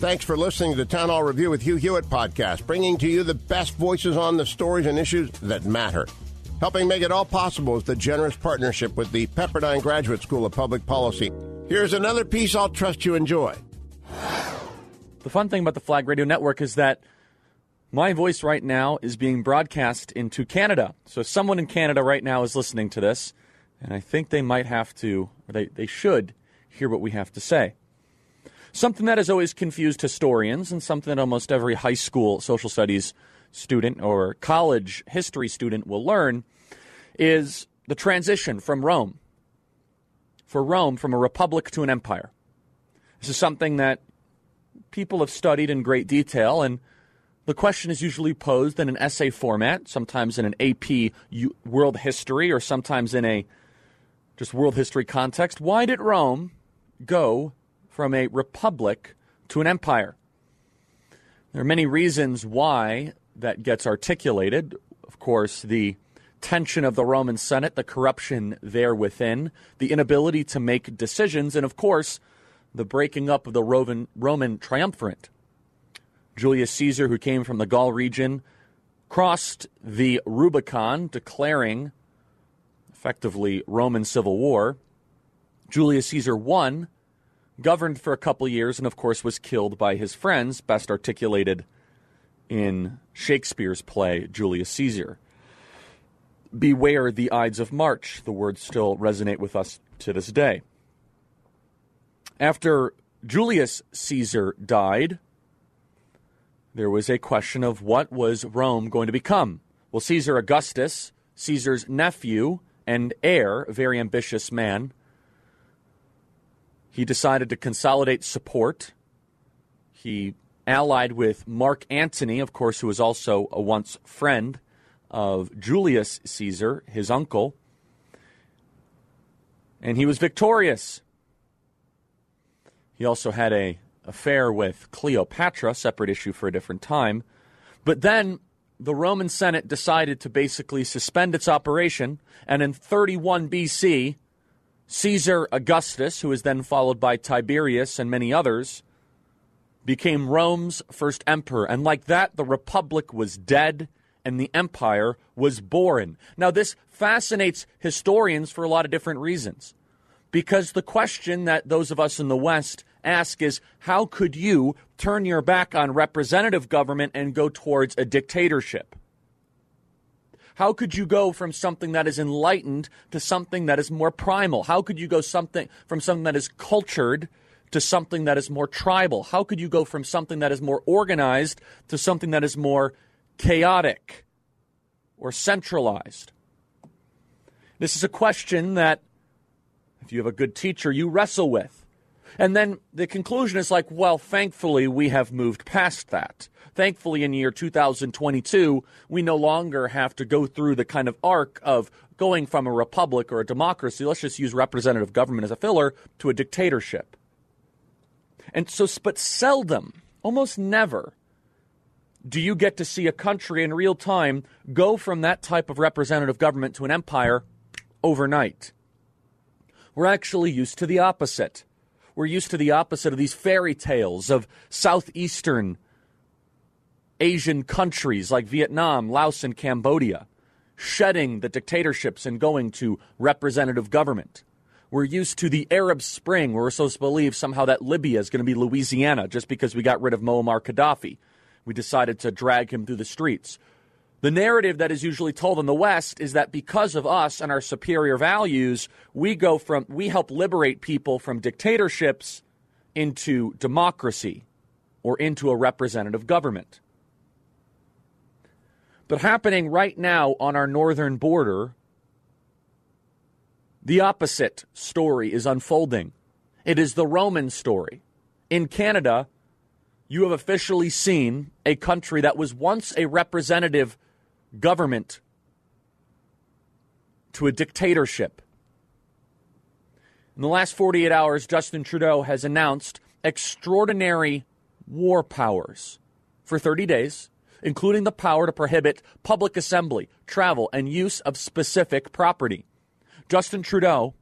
Thanks for listening to the Town Hall Review with Hugh Hewitt podcast, bringing to you the best voices on the stories and issues that matter. Helping make it all possible is the generous partnership with the Pepperdine Graduate School of Public Policy. Here's another piece I'll trust you enjoy. The fun thing about the Flag Radio Network is that my voice right now is being broadcast into Canada. So someone in Canada right now is listening to this, and I think they might have to, or they, they should, hear what we have to say. Something that has always confused historians, and something that almost every high school social studies student or college history student will learn, is the transition from Rome. For Rome, from a republic to an empire. This is something that people have studied in great detail, and the question is usually posed in an essay format, sometimes in an AP world history, or sometimes in a just world history context. Why did Rome go from a republic to an empire. There are many reasons why that gets articulated. Of course, the tension of the Roman Senate, the corruption there within, the inability to make decisions, and of course, the breaking up of the Roman, Roman triumvirate. Julius Caesar, who came from the Gaul region, crossed the Rubicon, declaring effectively Roman civil war. Julius Caesar won governed for a couple years, and of course was killed by his friends, best articulated in Shakespeare's play Julius Caesar. Beware the Ides of March. The words still resonate with us to this day. After Julius Caesar died, there was a question of what was Rome going to become? Well, Caesar Augustus, Caesar's nephew and heir, a very ambitious man, he decided to consolidate support. He allied with Mark Antony, of course, who was also a once friend of Julius Caesar, his uncle. And he was victorious. He also had a affair with Cleopatra, separate issue for a different time. But then the Roman Senate decided to basically suspend its operation, and in 31 BC, Caesar Augustus, who was then followed by Tiberius and many others, became Rome's first emperor. And like that, the republic was dead and the empire was born. Now, this fascinates historians for a lot of different reasons. Because the question that those of us in the West ask is how could you turn your back on representative government and go towards a dictatorship? How could you go from something that is enlightened to something that is more primal? How could you go something from something that is cultured to something that is more tribal? How could you go from something that is more organized to something that is more chaotic or centralized? This is a question that if you have a good teacher, you wrestle with. And then the conclusion is like, well, thankfully, we have moved past that. Thankfully, in year 2022, we no longer have to go through the kind of arc of going from a republic or a democracy, let's just use representative government as a filler, to a dictatorship. And so, but seldom, almost never, do you get to see a country in real time go from that type of representative government to an empire overnight. We're actually used to the opposite. We're used to the opposite of these fairy tales of southeastern Asian countries like Vietnam, Laos, and Cambodia, shedding the dictatorships and going to representative government. We're used to the Arab Spring, where we're supposed to believe somehow that Libya is going to be Louisiana just because we got rid of Muammar Gaddafi. We decided to drag him through the streets. The narrative that is usually told in the West is that because of us and our superior values, we go from we help liberate people from dictatorships into democracy or into a representative government. But happening right now on our northern border, the opposite story is unfolding. It is the Roman story. in Canada, you have officially seen a country that was once a representative government to a dictatorship. In the last 48 hours, Justin Trudeau has announced extraordinary war powers for 30 days, including the power to prohibit public assembly, travel, and use of specific property. Justin Trudeau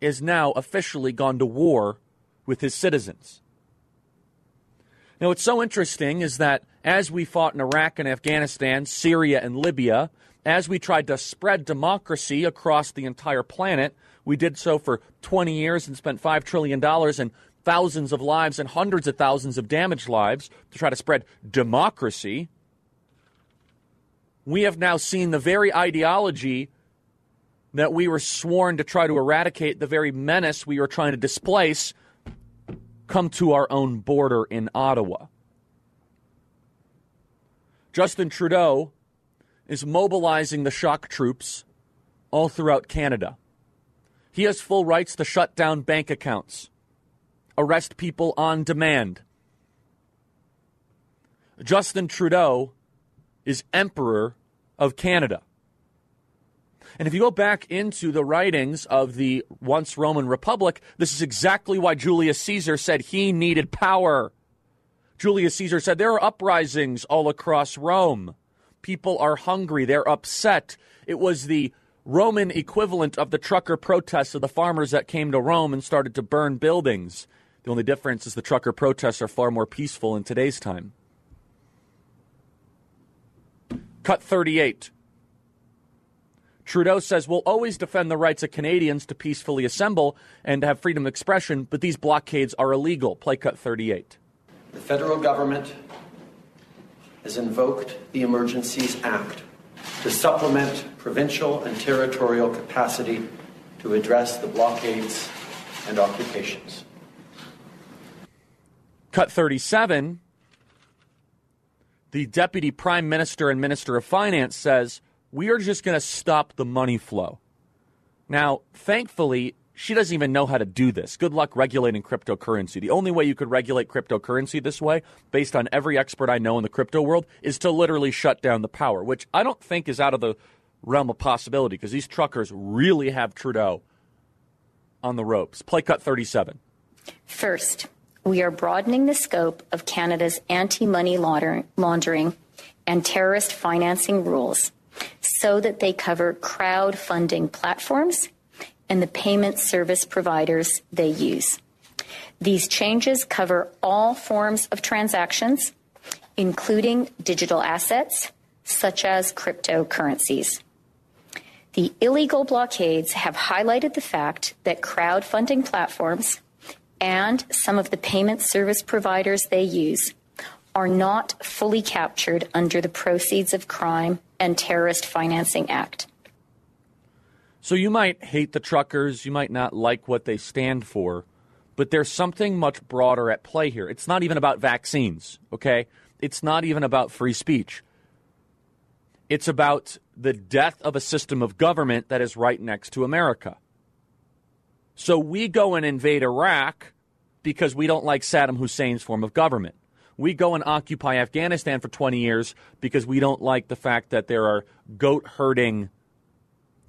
is now officially gone to war with his citizens. Now, what's so interesting is that as we fought in Iraq and Afghanistan, Syria and Libya, as we tried to spread democracy across the entire planet, we did so for 20 years and spent $5 trillion and thousands of lives and hundreds of thousands of damaged lives to try to spread democracy. We have now seen the very ideology that we were sworn to try to eradicate, the very menace we were trying to displace, come to our own border in Ottawa. Justin Trudeau is mobilizing the shock troops all throughout Canada. He has full rights to shut down bank accounts, arrest people on demand. Justin Trudeau is Emperor of Canada. And if you go back into the writings of the once Roman Republic, this is exactly why Julius Caesar said he needed power. Julius Caesar said there are uprisings all across Rome. People are hungry, they're upset. It was the Roman equivalent of the trucker protests of the farmers that came to Rome and started to burn buildings. The only difference is the trucker protests are far more peaceful in today's time. Cut 38. Trudeau says we'll always defend the rights of Canadians to peacefully assemble and to have freedom of expression, but these blockades are illegal. Play cut 38. The federal government has invoked the Emergencies Act to supplement provincial and territorial capacity to address the blockades and occupations. Cut 37. The Deputy Prime Minister and Minister of Finance says, We are just going to stop the money flow. Now, thankfully, she doesn't even know how to do this. Good luck regulating cryptocurrency. The only way you could regulate cryptocurrency this way, based on every expert I know in the crypto world, is to literally shut down the power, which I don't think is out of the realm of possibility because these truckers really have Trudeau on the ropes. Play cut 37. First, we are broadening the scope of Canada's anti money laundering and terrorist financing rules so that they cover crowdfunding platforms and the payment service providers they use. These changes cover all forms of transactions, including digital assets such as cryptocurrencies. The illegal blockades have highlighted the fact that crowdfunding platforms and some of the payment service providers they use are not fully captured under the Proceeds of Crime and Terrorist Financing Act. So you might hate the truckers, you might not like what they stand for, but there's something much broader at play here. It's not even about vaccines, okay? It's not even about free speech. It's about the death of a system of government that is right next to America. So we go and invade Iraq because we don't like Saddam Hussein's form of government. We go and occupy Afghanistan for 20 years because we don't like the fact that there are goat herding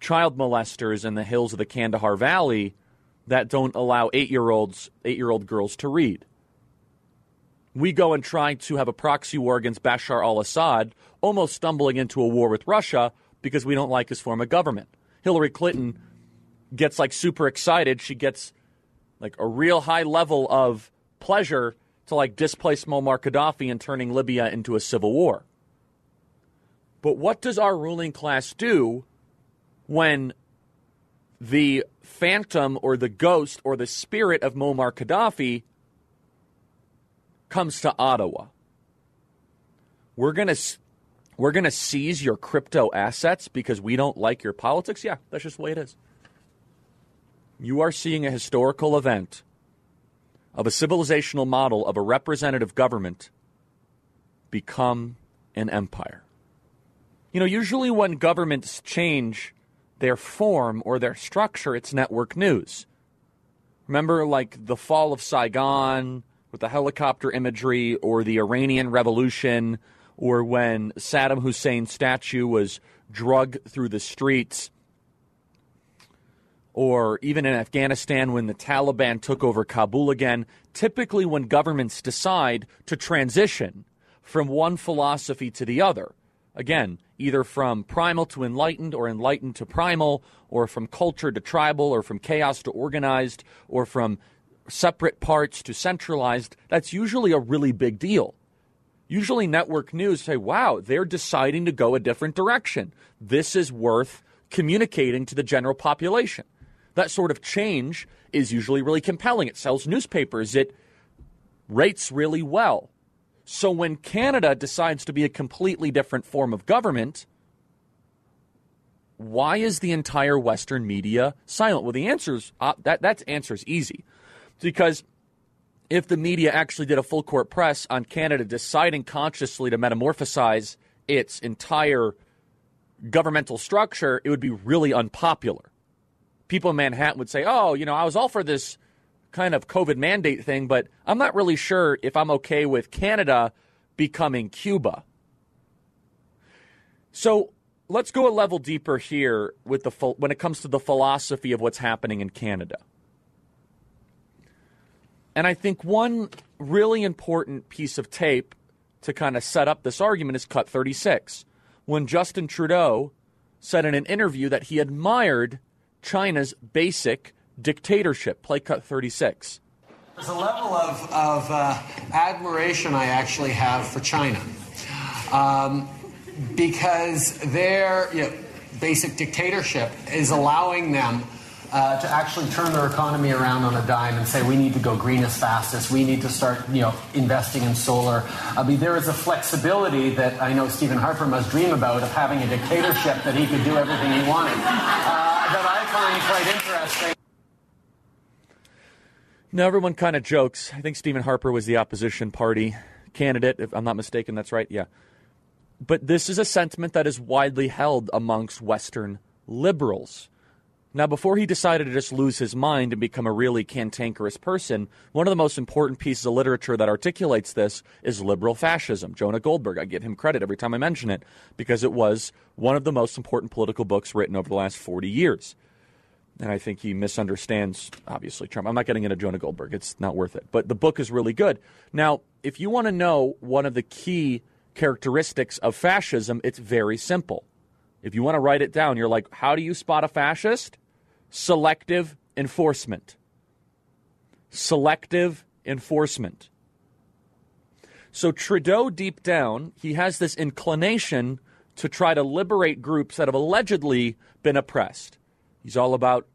child molesters in the hills of the Kandahar Valley that don't allow eight year olds, eight year old girls to read. We go and try to have a proxy war against Bashar al Assad, almost stumbling into a war with Russia because we don't like his form of government. Hillary Clinton gets like super excited. She gets like a real high level of pleasure to like displace Muammar Gaddafi and turning Libya into a civil war. But what does our ruling class do when the phantom or the ghost or the spirit of Muammar Gaddafi comes to Ottawa. We're going to we're going to seize your crypto assets because we don't like your politics. Yeah, that's just the way it is. You are seeing a historical event of a civilizational model of a representative government become an empire. You know, usually when governments change their form or their structure, it's network news. Remember, like the fall of Saigon, with the helicopter imagery or the Iranian Revolution or when Saddam Hussein's statue was drugged through the streets or even in Afghanistan when the Taliban took over Kabul again, typically when governments decide to transition from one philosophy to the other, again, either from primal to enlightened or enlightened to primal, or from culture to tribal, or from chaos to organized, or from separate parts to centralized, that's usually a really big deal. Usually, network news say, wow, they're deciding to go a different direction. This is worth communicating to the general population that sort of change is usually really compelling. It sells newspapers, it rates really well. So when Canada decides to be a completely different form of government, why is the entire Western media silent? Well, the answer is uh, that that answer is easy, because if the media actually did a full court press on Canada deciding consciously to metamorphosize its entire governmental structure, it would be really unpopular people in Manhattan would say, oh, you know, I was all for this kind of COVID mandate thing, but I'm not really sure if I'm okay with Canada becoming Cuba. So let's go a level deeper here with the when it comes to the philosophy of what's happening in Canada. And I think one really important piece of tape to kind of set up this argument is cut 36, when Justin Trudeau said in an interview that he admired China's basic dictatorship. Play cut 36. There's a level of, of uh, admiration I actually have for China um, because their you know, basic dictatorship is allowing them uh, to actually turn their economy around on a dime and say we need to go green as fast as we need to start you know investing in solar. I mean there is a flexibility that I know Stephen Harper must dream about of having a dictatorship that he could do everything he wanted. Uh, that I find quite interesting. Now, everyone kind of jokes. I think Stephen Harper was the opposition party candidate, if I'm not mistaken. That's right. Yeah. But this is a sentiment that is widely held amongst Western liberals. Now, before he decided to just lose his mind and become a really cantankerous person, one of the most important pieces of literature that articulates this is liberal fascism. Jonah Goldberg, I give him credit every time I mention it because it was one of the most important political books written over the last 40 years. And I think he misunderstands, obviously, Trump. I'm not getting into Jonah Goldberg, it's not worth it. But the book is really good. Now, if you want to know one of the key characteristics of fascism, it's very simple. If you want to write it down, you're like, how do you spot a fascist? selective enforcement. Selective enforcement. So Trudeau, deep down, he has this inclination to try to liberate groups that have allegedly been oppressed. He's all about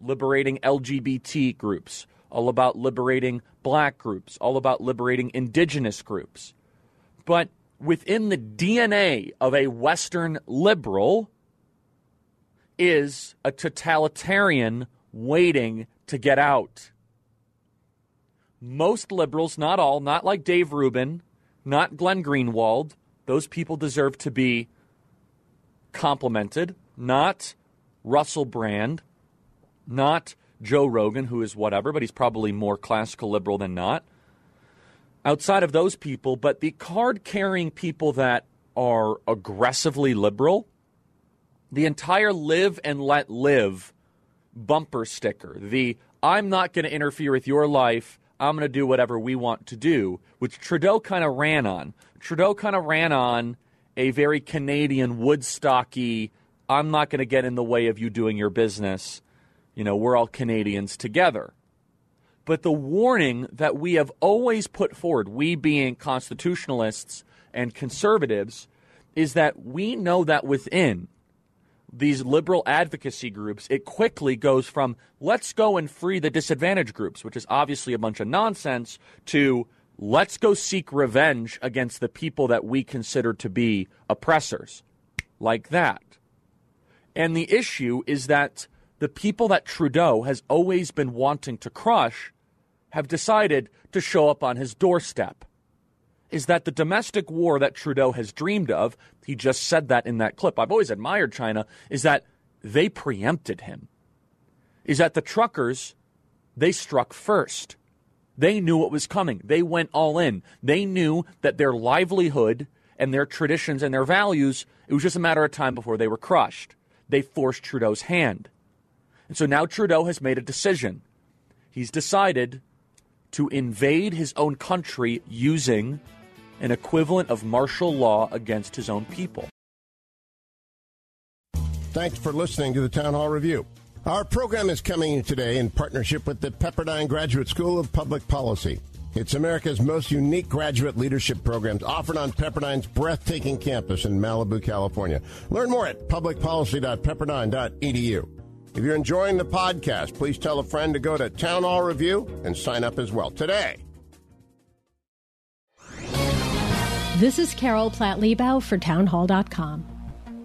liberating LGBT groups, all about liberating black groups, all about liberating indigenous groups. But within the DNA of a Western liberal, is a totalitarian waiting to get out. Most liberals, not all, not like Dave Rubin, not Glenn Greenwald, those people deserve to be complimented, not Russell Brand, not Joe Rogan, who is whatever, but he's probably more classical liberal than not. Outside of those people, but the card carrying people that are aggressively liberal, the entire live and let live bumper sticker, the I'm not going to interfere with your life, I'm going to do whatever we want to do, which Trudeau kind of ran on. Trudeau kind of ran on a very Canadian Woodstocky, I'm not going to get in the way of you doing your business. You know, we're all Canadians together. But the warning that we have always put forward, we being constitutionalists and conservatives, is that we know that within these liberal advocacy groups, it quickly goes from let's go and free the disadvantaged groups, which is obviously a bunch of nonsense, to let's go seek revenge against the people that we consider to be oppressors. Like that. And the issue is that the people that Trudeau has always been wanting to crush have decided to show up on his doorstep is that the domestic war that Trudeau has dreamed of, he just said that in that clip. I've always admired China, is that they preempted him. Is that the truckers, they struck first. They knew what was coming. They went all in. They knew that their livelihood and their traditions and their values, it was just a matter of time before they were crushed. They forced Trudeau's hand. And so now Trudeau has made a decision. He's decided to invade his own country using an equivalent of martial law against his own people. Thanks for listening to the Town Hall Review. Our program is coming today in partnership with the Pepperdine Graduate School of Public Policy. It's America's most unique graduate leadership programs offered on Pepperdine's breathtaking campus in Malibu, California. Learn more at publicpolicy.pepperdine.edu. If you're enjoying the podcast, please tell a friend to go to Town Hall Review and sign up as well today. This is Carol Platt Liebau for townhall.com.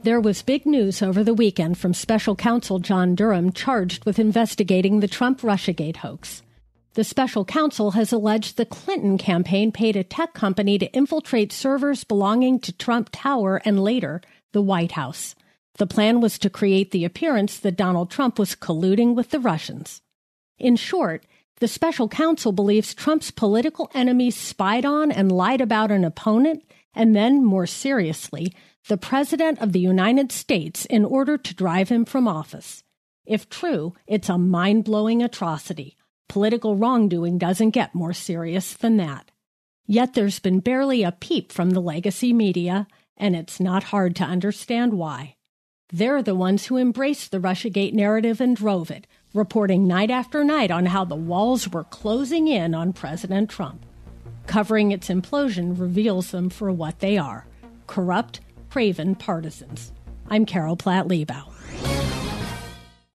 There was big news over the weekend from special counsel John Durham charged with investigating the Trump Russiagate hoax. The special counsel has alleged the Clinton campaign paid a tech company to infiltrate servers belonging to Trump Tower and later the White House. The plan was to create the appearance that Donald Trump was colluding with the Russians. In short, the special counsel believes Trump's political enemies spied on and lied about an opponent, and then, more seriously, the President of the United States in order to drive him from office. If true, it's a mind blowing atrocity. Political wrongdoing doesn't get more serious than that. Yet there's been barely a peep from the legacy media, and it's not hard to understand why. They're the ones who embraced the Russiagate narrative and drove it, reporting night after night on how the walls were closing in on President Trump. Covering its implosion reveals them for what they are corrupt, craven partisans. I'm Carol Platt Liebau.